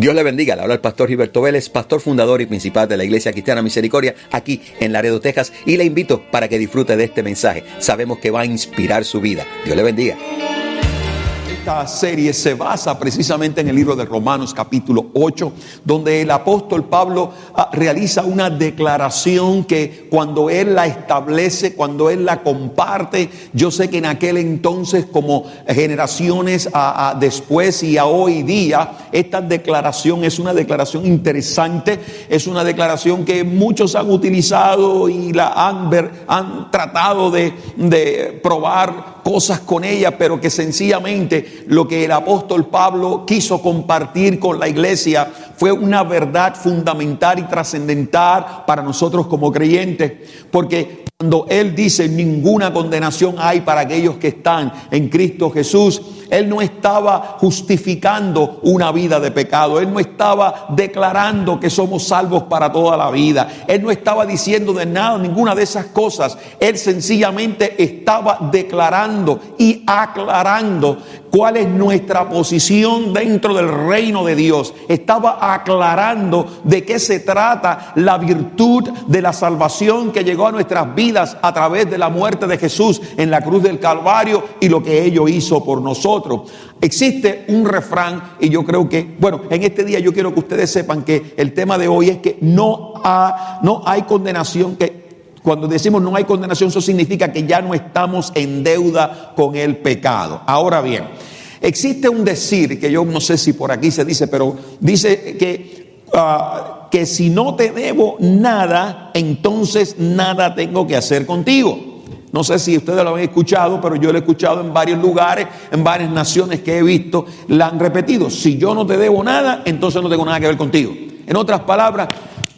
Dios le bendiga. Le habla el pastor Gilberto Vélez, pastor fundador y principal de la Iglesia Cristiana Misericordia aquí en Laredo, Texas. Y le invito para que disfrute de este mensaje. Sabemos que va a inspirar su vida. Dios le bendiga. Esta serie se basa precisamente en el libro de Romanos capítulo 8, donde el apóstol Pablo ah, realiza una declaración que cuando él la establece, cuando él la comparte, yo sé que en aquel entonces como generaciones a, después y a hoy día, esta declaración es una declaración interesante, es una declaración que muchos han utilizado y la han, han tratado de, de probar cosas con ella, pero que sencillamente lo que el apóstol Pablo quiso compartir con la iglesia fue una verdad fundamental y trascendental para nosotros como creyentes, porque cuando Él dice ninguna condenación hay para aquellos que están en Cristo Jesús, Él no estaba justificando una vida de pecado, Él no estaba declarando que somos salvos para toda la vida, Él no estaba diciendo de nada, ninguna de esas cosas, Él sencillamente estaba declarando y aclarando cuál es nuestra posición dentro del reino de Dios. Estaba aclarando de qué se trata la virtud de la salvación que llegó a nuestras vidas a través de la muerte de Jesús en la cruz del Calvario y lo que ello hizo por nosotros. Existe un refrán y yo creo que, bueno, en este día yo quiero que ustedes sepan que el tema de hoy es que no, no hay condenación que cuando decimos no hay condenación, eso significa que ya no estamos en deuda con el pecado. Ahora bien, existe un decir que yo no sé si por aquí se dice, pero dice que, ah, que si no te debo nada, entonces nada tengo que hacer contigo. No sé si ustedes lo han escuchado, pero yo lo he escuchado en varios lugares, en varias naciones que he visto, la han repetido. Si yo no te debo nada, entonces no tengo nada que ver contigo. En otras palabras,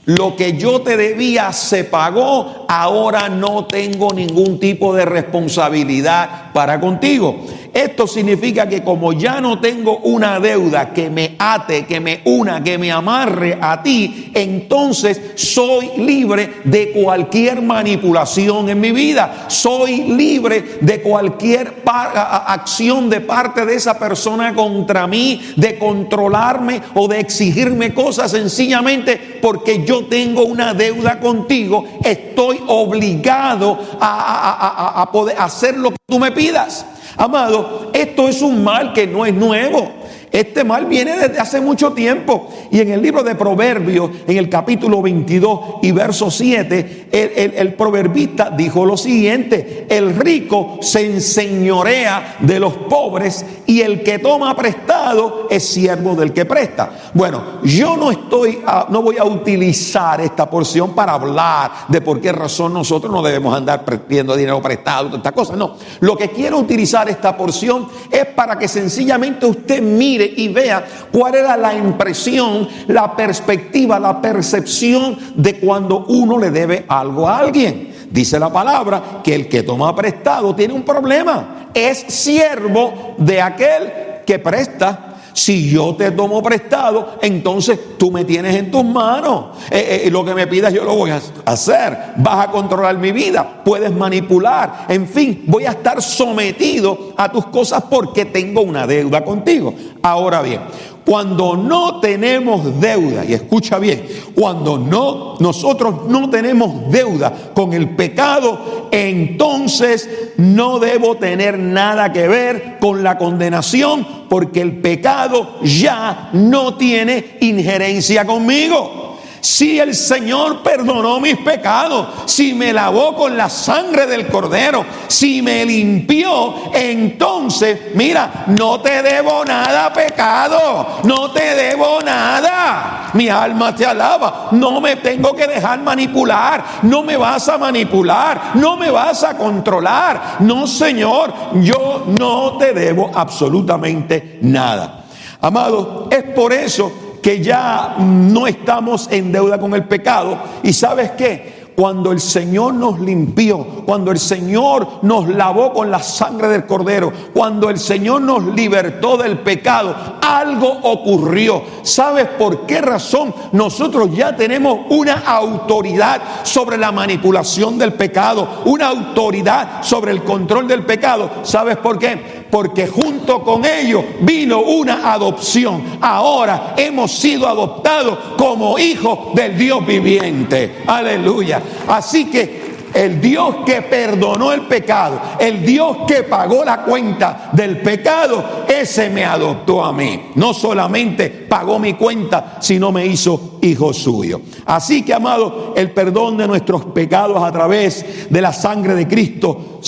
lo que yo te debía se pagó, ahora no tengo ningún tipo de responsabilidad para contigo. Esto significa que como ya no tengo una deuda que me ate, que me una, que me amarre a ti, entonces soy libre de cualquier manipulación en mi vida. Soy libre de cualquier acción de parte de esa persona contra mí, de controlarme o de exigirme cosas sencillamente porque yo tengo una deuda contigo. Estoy obligado a, poder hacer lo que tú me pidas. Amado, esto es un mal que no es nuevo. Este mal viene desde hace mucho tiempo. Y en el libro de Proverbios, en el capítulo 22 y verso 7, el, proverbista dijo lo siguiente, el rico se enseñorea de los pobres y el que toma prestado es siervo del que presta. Bueno, yo no estoy, no voy a utilizar esta porción para hablar de por qué razón nosotros no debemos andar pidiendo dinero prestado, esta cosa. No, lo que quiero utilizar esta porción es para que sencillamente usted mire y vea cuál era la impresión, la perspectiva, la percepción de cuando uno le debe algo a alguien. Dice la palabra que el que toma prestado tiene un problema. Es siervo de aquel que presta. Si yo te tomo prestado, entonces tú me tienes en tus manos. Eh, eh, lo que me pidas yo lo voy a hacer. Vas a controlar mi vida, puedes manipular. En fin, voy a estar sometido a tus cosas porque tengo una deuda contigo. Ahora bien, cuando no tenemos deuda, y escucha bien, cuando no nosotros no tenemos deuda con el pecado, entonces no debo tener nada que ver con la condenación, porque el pecado ya no tiene injerencia conmigo. Si el Señor perdonó mis pecados, si me lavó con la sangre del cordero, si me limpió, entonces, mira, no te debo nada pecado, no te debo nada. Mi alma te alaba, no me tengo que dejar manipular, no me vas a manipular, no me vas a controlar. No, Señor, yo no te debo absolutamente nada. Amado, es por eso que ya no estamos en deuda con el pecado. ¿Y sabes qué? Cuando el Señor nos limpió, cuando el Señor nos lavó con la sangre del cordero, cuando el Señor nos libertó del pecado, algo ocurrió. ¿Sabes por qué razón? Nosotros ya tenemos una autoridad sobre la manipulación del pecado, una autoridad sobre el control del pecado. ¿Sabes por qué? Porque junto con ellos vino una adopción. Ahora hemos sido adoptados como hijos del Dios viviente. Aleluya. Así que el Dios que perdonó el pecado, el Dios que pagó la cuenta del pecado, ese me adoptó a mí. No solamente pagó mi cuenta, sino me hizo hijo suyo. Así que, amado, el perdón de nuestros pecados a través de la sangre de Cristo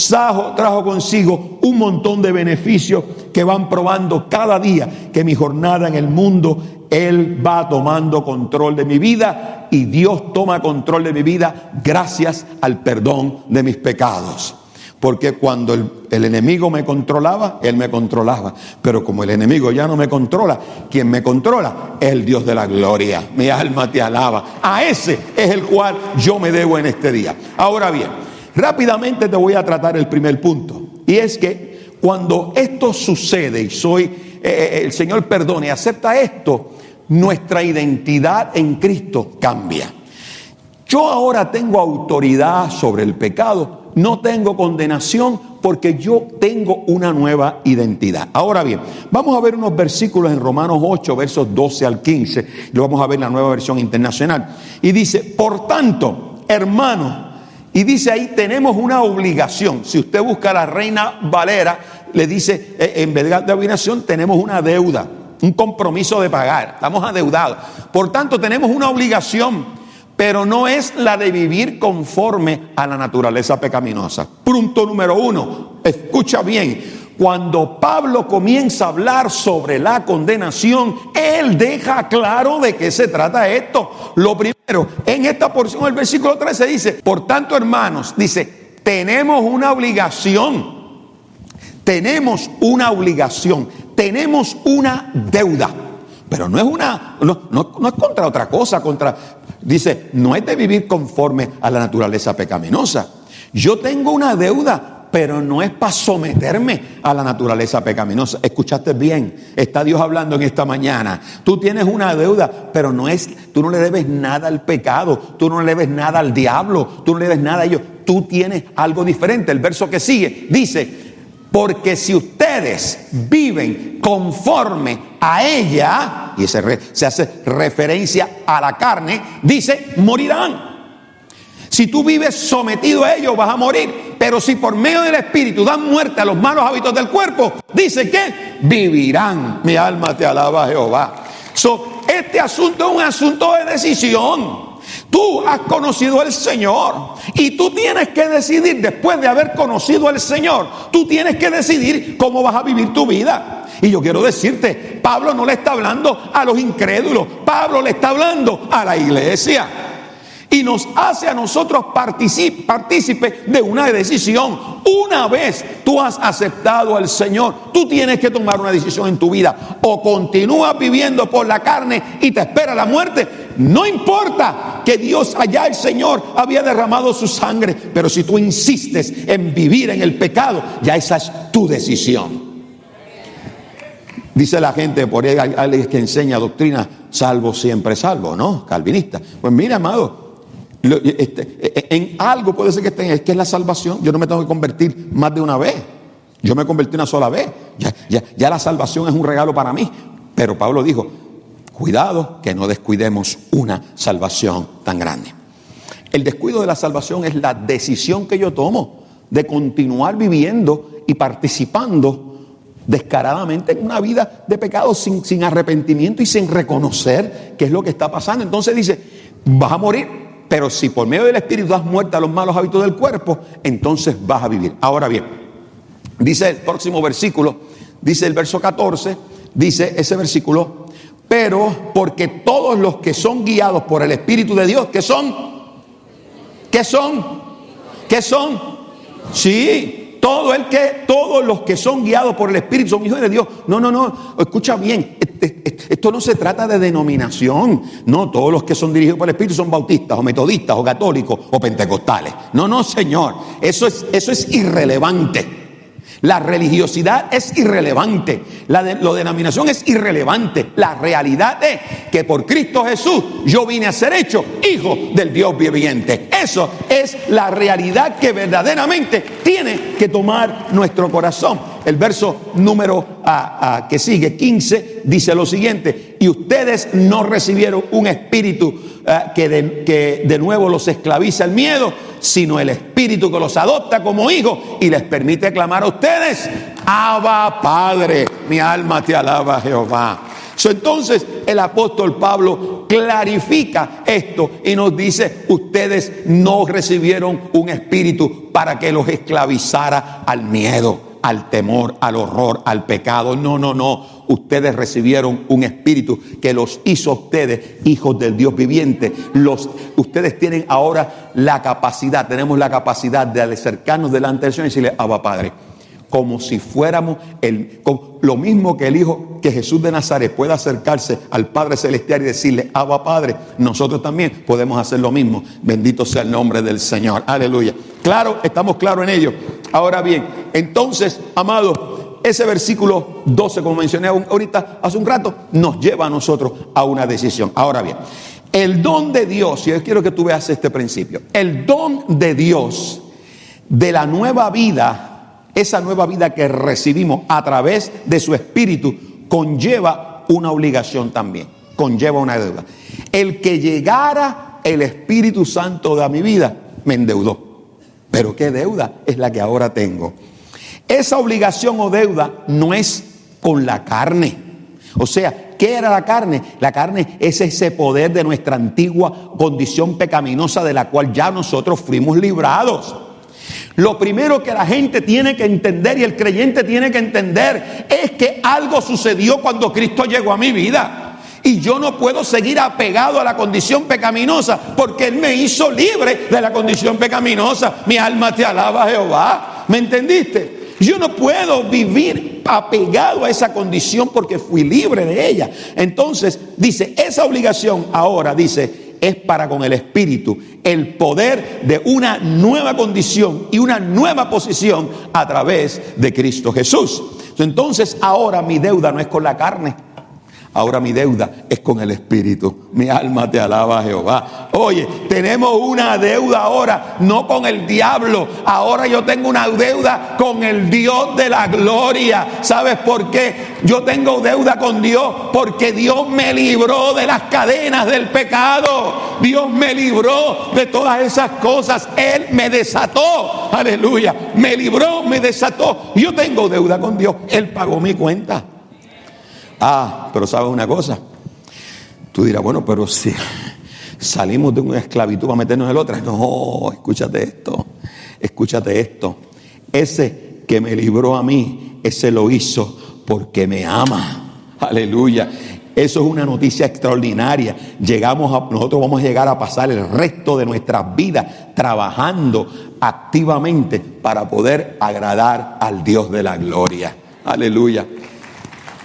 trajo consigo un montón de beneficios que van probando cada día que mi jornada en el mundo él va tomando control de mi vida y Dios toma control de mi vida gracias al perdón de mis pecados. Porque cuando el, enemigo me controlaba, Él me controlaba. Pero como el enemigo ya no me controla, quien me controla es el Dios de la gloria. Mi alma te alaba. A ese es el cual yo me debo en este día. Ahora bien, rápidamente te voy a tratar el primer punto. Y es que cuando esto sucede y soy, eh, eh, el Señor perdone, acepta esto, nuestra identidad en Cristo cambia. Yo ahora tengo autoridad sobre el pecado, no tengo condenación porque yo tengo una nueva identidad. Ahora bien, vamos a ver unos versículos en Romanos 8, versos 12 al 15, lo vamos a ver en la nueva versión internacional. Y dice, por tanto, hermano, y dice ahí, tenemos una obligación. Si usted busca a la reina Valera, le dice, eh, en vez de obligación, tenemos una deuda un compromiso de pagar, estamos adeudados. Por tanto, tenemos una obligación, pero no es la de vivir conforme a la naturaleza pecaminosa. Punto número uno, escucha bien, cuando Pablo comienza a hablar sobre la condenación, él deja claro de qué se trata esto. Lo primero, en esta porción del versículo 13 dice, por tanto hermanos, dice, tenemos una obligación, tenemos una obligación tenemos una deuda. Pero no es una, no, no, es contra otra cosa, contra, dice, no es de vivir conforme a la naturaleza pecaminosa. Yo tengo una deuda, pero no es para someterme a la naturaleza pecaminosa. Escuchaste bien, está Dios hablando en esta mañana. Tú tienes una deuda, pero no es, tú no le debes nada al pecado, tú no le debes nada al diablo, tú no le debes nada a ellos. Tú tienes algo diferente. El verso que sigue dice, porque si ustedes viven conforme a ella, y se, se hace referencia a la carne, dice, morirán. Si tú vives sometido a ellos, vas a morir. Pero si por medio del Espíritu dan muerte a los malos hábitos del cuerpo, dice que vivirán. Mi alma te alaba, Jehová. So, este asunto es un asunto de decisión. Tú has conocido al Señor y tú tienes que decidir, después de haber conocido al Señor, tú tienes que decidir cómo vas a vivir tu vida. Y yo quiero decirte, Pablo no le está hablando a los incrédulos, Pablo le está hablando a la iglesia y nos hace a nosotros partícipes de una decisión. Una vez tú has aceptado al Señor, tú tienes que tomar una decisión en tu vida. O continúas viviendo por la carne y te espera la muerte. No importa que Dios allá el Señor había derramado su sangre, pero si tú insistes en vivir en el pecado, ya esa es tu decisión. Dice la gente, por ahí hay alguien que enseña doctrina, salvo siempre salvo, ¿no? Calvinista. Pues mira, amado, este, en algo puede ser que estén, es que es la salvación. Yo no me tengo que convertir más de una vez. Yo me convertí una sola vez. Ya, ya la salvación es un regalo para mí. Pero Pablo dijo, cuidado que no descuidemos una salvación tan grande. El descuido de la salvación es la decisión que yo tomo de continuar viviendo y participando descaradamente en una vida de pecado sin, arrepentimiento y sin reconocer qué es lo que está pasando. Entonces dice, vas a morir, pero si por medio del Espíritu has muerto a los malos hábitos del cuerpo, entonces vas a vivir. Ahora bien, dice el próximo versículo, dice el verso 14, dice ese versículo, pero porque todos los que son guiados por el Espíritu de Dios, ¿qué son? ¿Qué son? ¿Qué son? Sí, todo el que, todos los que son guiados por el Espíritu son hijos de Dios. No, no, no. Escucha bien. Esto no se trata de denominación. No, todos los que son dirigidos por el Espíritu son bautistas o metodistas o católicos o pentecostales. No, no, Señor. Eso es, eso es irrelevante. La religiosidad es irrelevante, la, de, denominación es irrelevante. La realidad es que por Cristo Jesús yo vine a ser hecho hijo del Dios viviente. Eso es la realidad que verdaderamente tiene que tomar nuestro corazón. El verso número que sigue, 15, dice lo siguiente, y ustedes no recibieron un espíritu que, de, que de nuevo los esclaviza el miedo, sino el espíritu que los adopta como hijos y les permite clamar a ustedes, Abba Padre, mi alma te alaba Jehová. entonces el apóstol Pablo clarifica esto y nos dice, ustedes no recibieron un espíritu para que los esclavizara al miedo al temor, al horror, al pecado. No, no, no. Ustedes recibieron un espíritu que los hizo a ustedes hijos del Dios viviente. Los, ustedes tienen ahora la capacidad, tenemos la capacidad de acercarnos delante del Señor y decirle, Abba Padre, como si fuéramos el, lo mismo que el Hijo, que Jesús de Nazaret puede acercarse al Padre Celestial y decirle, Abba Padre, nosotros también podemos hacer lo mismo. Bendito sea el nombre del Señor. Aleluya. Claro, estamos claros en ello. Ahora bien, entonces, amado, ese versículo 12, como mencioné ahorita hace un rato, nos lleva a nosotros a una decisión. Ahora bien, el don de Dios, y yo quiero que tú veas este principio, el don de Dios de la nueva vida, esa nueva vida que recibimos a través de su espíritu, conlleva una obligación también, conlleva una deuda. El que llegara el Espíritu Santo de mi vida me endeudó. Pero ¿qué deuda es la que ahora tengo? Esa obligación o deuda no es con la carne. O sea, ¿qué era la carne? La carne es ese poder de nuestra antigua condición pecaminosa de la cual ya nosotros fuimos librados. Lo primero que la gente tiene que entender y el creyente tiene que entender es que algo sucedió cuando Cristo llegó a mi vida. Y yo no puedo seguir apegado a la condición pecaminosa porque Él me hizo libre de la condición pecaminosa. Mi alma te alaba, Jehová. ¿Me entendiste? Yo no puedo vivir apegado a esa condición porque fui libre de ella. Entonces, dice, esa obligación ahora, dice, es para con el Espíritu, el poder de una nueva condición y una nueva posición a través de Cristo Jesús. Entonces, ahora mi deuda no es con la carne. Ahora mi deuda es con el Espíritu. Mi alma te alaba, Jehová. Oye, tenemos una deuda ahora, no con el diablo. Ahora yo tengo una deuda con el Dios de la gloria. ¿Sabes por qué? Yo tengo deuda con Dios porque Dios me libró de las cadenas del pecado. Dios me libró de todas esas cosas. Él me desató. Aleluya. Me libró, me desató. Yo tengo deuda con Dios. Él pagó mi cuenta. Ah, pero sabes una cosa. Tú dirás, bueno, pero si salimos de una esclavitud para meternos en otra. No, escúchate esto. Escúchate esto. Ese que me libró a mí, ese lo hizo porque me ama. Aleluya. Eso es una noticia extraordinaria. Llegamos a, nosotros vamos a llegar a pasar el resto de nuestras vidas trabajando activamente para poder agradar al Dios de la gloria. Aleluya.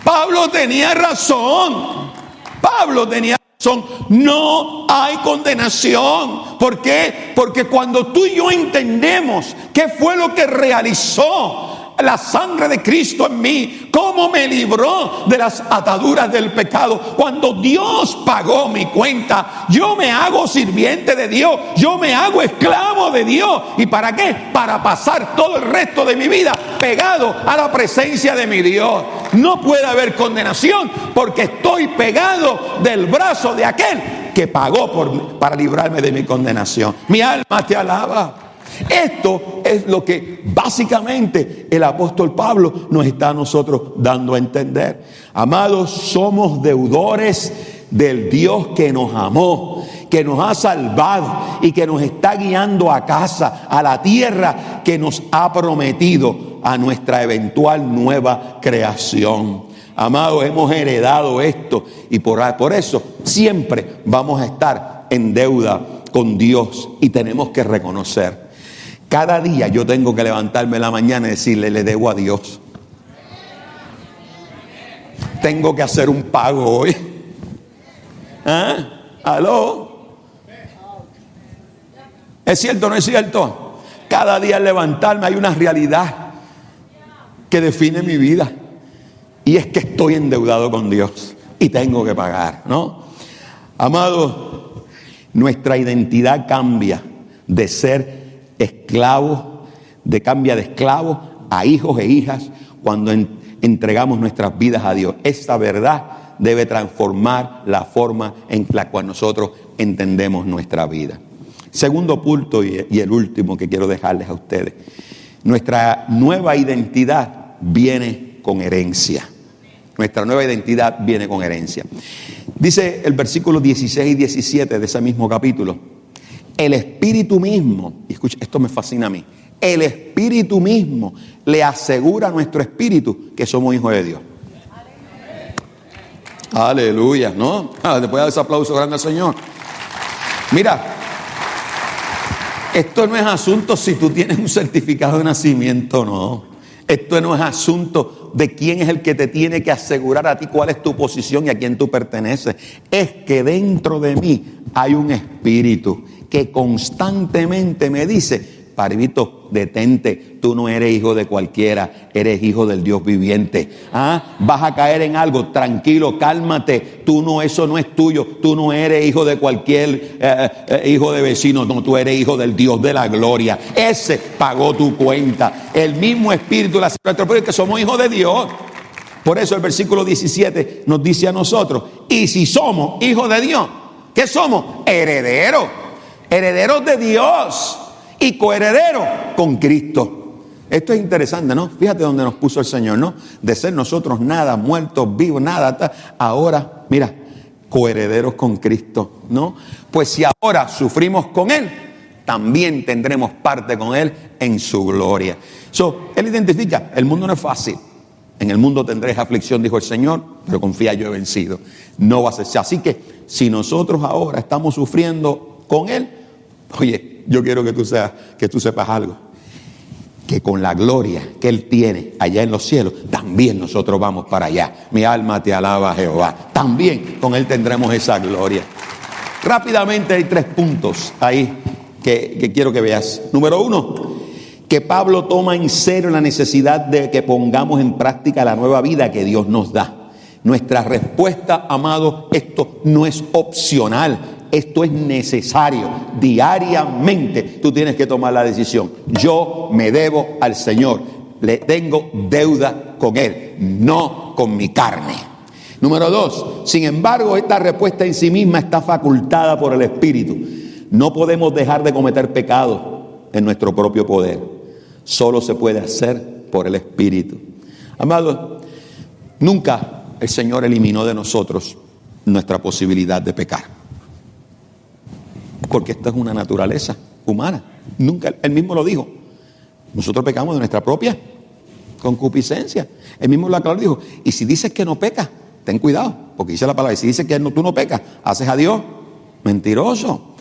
Pablo tenía razón. Pablo tenía razón. No hay condenación. ¿Por qué? Porque cuando tú y yo entendemos qué fue lo que realizó la sangre de Cristo en mí, cómo me libró de las ataduras del pecado. Cuando Dios pagó mi cuenta, yo me hago sirviente de Dios, yo me hago esclavo de Dios. ¿Y para qué? Para pasar todo el resto de mi vida pegado a la presencia de mi Dios. No puede haber condenación porque estoy pegado del brazo de aquel que pagó por, para librarme de mi condenación. Mi alma te alaba. Esto es lo que básicamente el apóstol Pablo nos está a nosotros dando a entender. Amados, somos deudores del Dios que nos amó, que nos ha salvado y que nos está guiando a casa, a la tierra que nos ha prometido a nuestra eventual nueva creación. Amados, hemos heredado esto y por, por eso siempre vamos a estar en deuda con Dios y tenemos que reconocer cada día yo tengo que levantarme en la mañana y decirle, le debo a Dios. Tengo que hacer un pago hoy. ¿Ah? ¿Aló? ¿Es cierto o no es cierto? Cada día al levantarme hay una realidad. que define mi vida. Y es que estoy endeudado con Dios y tengo que pagar, ¿no? Amado, nuestra identidad cambia de ser esclavo, de cambia de esclavo a hijos e hijas cuando entregamos nuestras vidas a Dios. Esta verdad debe transformar la forma en la cual nosotros entendemos nuestra vida. Segundo punto y el último que quiero dejarles a ustedes. Nuestra nueva identidad viene con herencia. Nuestra nueva identidad viene con herencia. Dice el versículo 16 y 17 de ese mismo capítulo, el Espíritu mismo, y escucha, esto me fascina a mí, el Espíritu mismo le asegura a nuestro espíritu que somos hijos de Dios. Aleluya, ¿no? Ah, después de ese aplauso grande al Señor. Mira, esto no es asunto si tú tienes un certificado de nacimiento o no. Esto no es asunto de quién es el que te tiene que asegurar a ti cuál es tu posición y a quién tú perteneces. Es que dentro de mí hay un espíritu que constantemente me dice, Parvito, detente, tú no eres hijo de cualquiera, eres hijo del Dios viviente. ¿Ah? Vas a caer en algo, tranquilo, cálmate, tú no, eso no es tuyo, tú no eres hijo de cualquier eh, eh, hijo de vecino, no, tú eres hijo del Dios de la gloria. Ese pagó tu cuenta. El mismo Espíritu, la pero que somos hijos de Dios. Por eso el versículo 17 nos dice a nosotros, y si somos hijos de Dios, ¿qué somos? Herederos, herederos de Dios y coheredero con Cristo. Esto es interesante, ¿no? Fíjate dónde nos puso el Señor, ¿no? De ser nosotros nada, muertos, vivos, nada. Ahora, mira, coherederos con Cristo, ¿no? Pues si ahora sufrimos con Él, también tendremos parte con Él en su gloria. So, él identifica, el mundo no es fácil. En el mundo tendréis aflicción, dijo el Señor, pero confía, yo he vencido. No va a ser así. que si nosotros ahora estamos sufriendo con Él, oye, yo quiero que tú, seas, que tú sepas algo. Que con la gloria que Él tiene allá en los cielos, también nosotros vamos para allá. Mi alma te alaba, Jehová. También con Él tendremos esa gloria. Rápidamente hay tres puntos ahí que, que quiero que veas. Número uno, que Pablo toma en serio la necesidad de que pongamos en práctica la nueva vida que Dios nos da. Nuestra respuesta, amado, esto no es opcional, esto es necesario. Diariamente tú tienes que tomar la decisión. Yo me debo al Señor. Le tengo deuda con Él, no con mi carne. Número dos, sin embargo, esta respuesta en sí misma está facultada por el Espíritu. No podemos dejar de cometer pecado en nuestro propio poder. Solo se puede hacer por el Espíritu. Amado, nunca el Señor eliminó de nosotros nuestra posibilidad de pecar porque esta es una naturaleza humana. Nunca, él mismo lo dijo. Nosotros pecamos de nuestra propia concupiscencia. Él mismo lo aclaró dijo, y si dices que no pecas, ten cuidado, porque dice la palabra, y si dices que no, tú no pecas, haces a Dios mentiroso.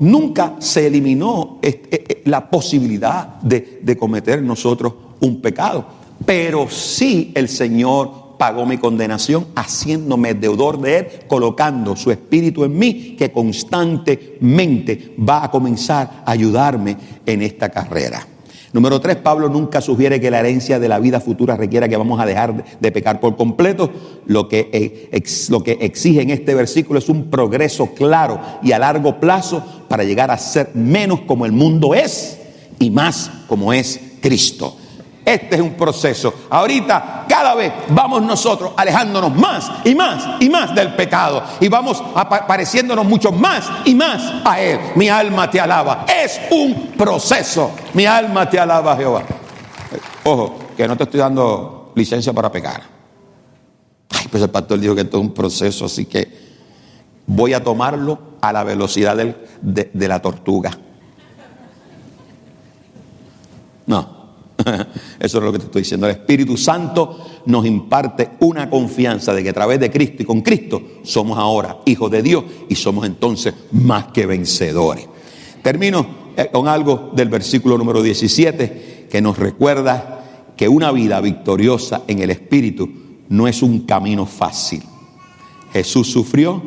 nunca se eliminó eh, eh, la posibilidad de, de cometer nosotros un pecado, pero sí el Señor pagó mi condenación haciéndome deudor de Él, colocando su espíritu en mí, que constantemente va a comenzar a ayudarme en esta carrera. Número tres, Pablo nunca sugiere que la herencia de la vida futura requiera que vamos a dejar de pecar por completo. Lo que, lo que exige en este versículo es un progreso claro y a largo plazo para llegar a ser menos como el mundo es y más como es Cristo. Este es un proceso. Ahorita, cada vez vamos nosotros alejándonos más y más y más del pecado. Y vamos pareciéndonos mucho más y más a Él. Mi alma te alaba. Es un proceso. Mi alma te alaba, Jehová. Ojo, que no te estoy dando licencia para pecar. Ay, pues el pastor dijo que esto es un proceso, así que voy a tomarlo a la velocidad de la tortuga. No. Eso es lo que te estoy diciendo. El Espíritu Santo nos imparte una confianza de que a través de Cristo y con Cristo somos ahora hijos de Dios y somos entonces más que vencedores. Termino eh, con algo del versículo número 17 que nos recuerda que una vida victoriosa en el Espíritu no es un camino fácil. Jesús sufrió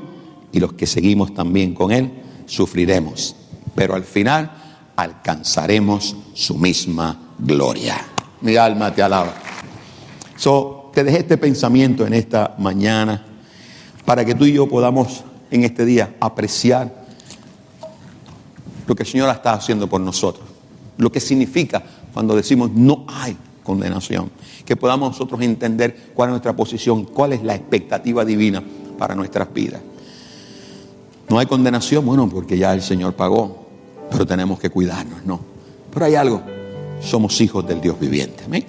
y los que seguimos también con Él sufriremos, pero al final alcanzaremos su misma gloria. Mi alma te alaba. So, te dejé este pensamiento en esta mañana para que tú y yo podamos en este día apreciar lo que el Señor está haciendo por nosotros. Lo que significa cuando decimos no hay condenación. Que podamos nosotros entender cuál es nuestra posición, cuál es la expectativa divina para nuestras vidas. No hay condenación, bueno, porque ya el Señor pagó, pero tenemos que cuidarnos, ¿no? Pero hay algo, somos hijos del Dios viviente, ¿amén?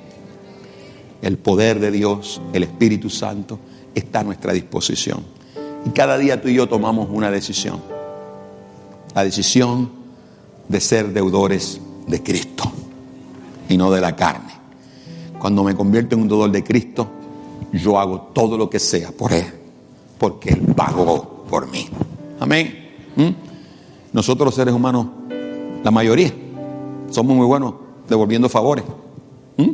El poder de Dios, el Espíritu Santo, está a nuestra disposición. Y cada día tú y yo tomamos una decisión. La decisión de ser deudores de Cristo y no de la carne. Cuando me convierto en un deudor de Cristo, yo hago todo lo que sea por Él, porque Él pagó por mí. Amén. ¿Mm? Nosotros los seres humanos, la mayoría, somos muy buenos devolviendo favores. ¿Mm?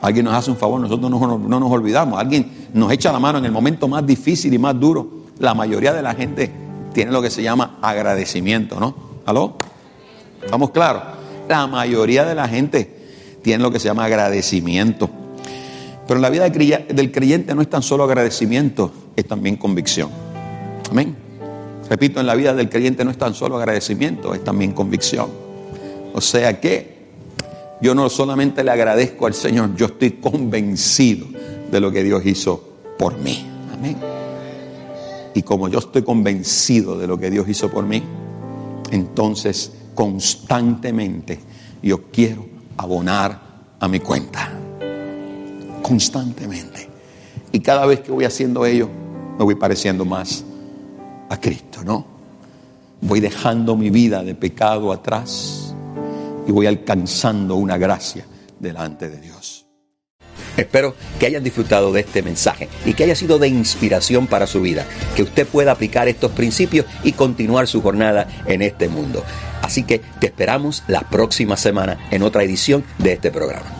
Alguien nos hace un favor, nosotros no, no, nos olvidamos. Alguien nos echa la mano en el momento más difícil y más duro. La mayoría de la gente tiene lo que se llama agradecimiento, ¿no? ¿Aló? ¿Estamos claros? La mayoría de la gente tiene lo que se llama agradecimiento. Pero en la vida del creyente no es tan solo agradecimiento, es también convicción. Amén. Repito, en la vida del creyente no es tan solo agradecimiento, es también convicción. O sea que yo no solamente le agradezco al Señor, yo estoy convencido de lo que Dios hizo por mí. Amén. Y como yo estoy convencido de lo que Dios hizo por mí, entonces constantemente yo quiero abonar a mi cuenta. Constantemente. Y cada vez que voy haciendo ello, me voy pareciendo más a Cristo, ¿no? Voy dejando mi vida de pecado atrás y voy alcanzando una gracia delante de Dios. Espero que hayan disfrutado de este mensaje y que haya sido de inspiración para su vida, que usted pueda aplicar estos principios y continuar su jornada en este mundo. Así que te esperamos la próxima semana en otra edición de este programa.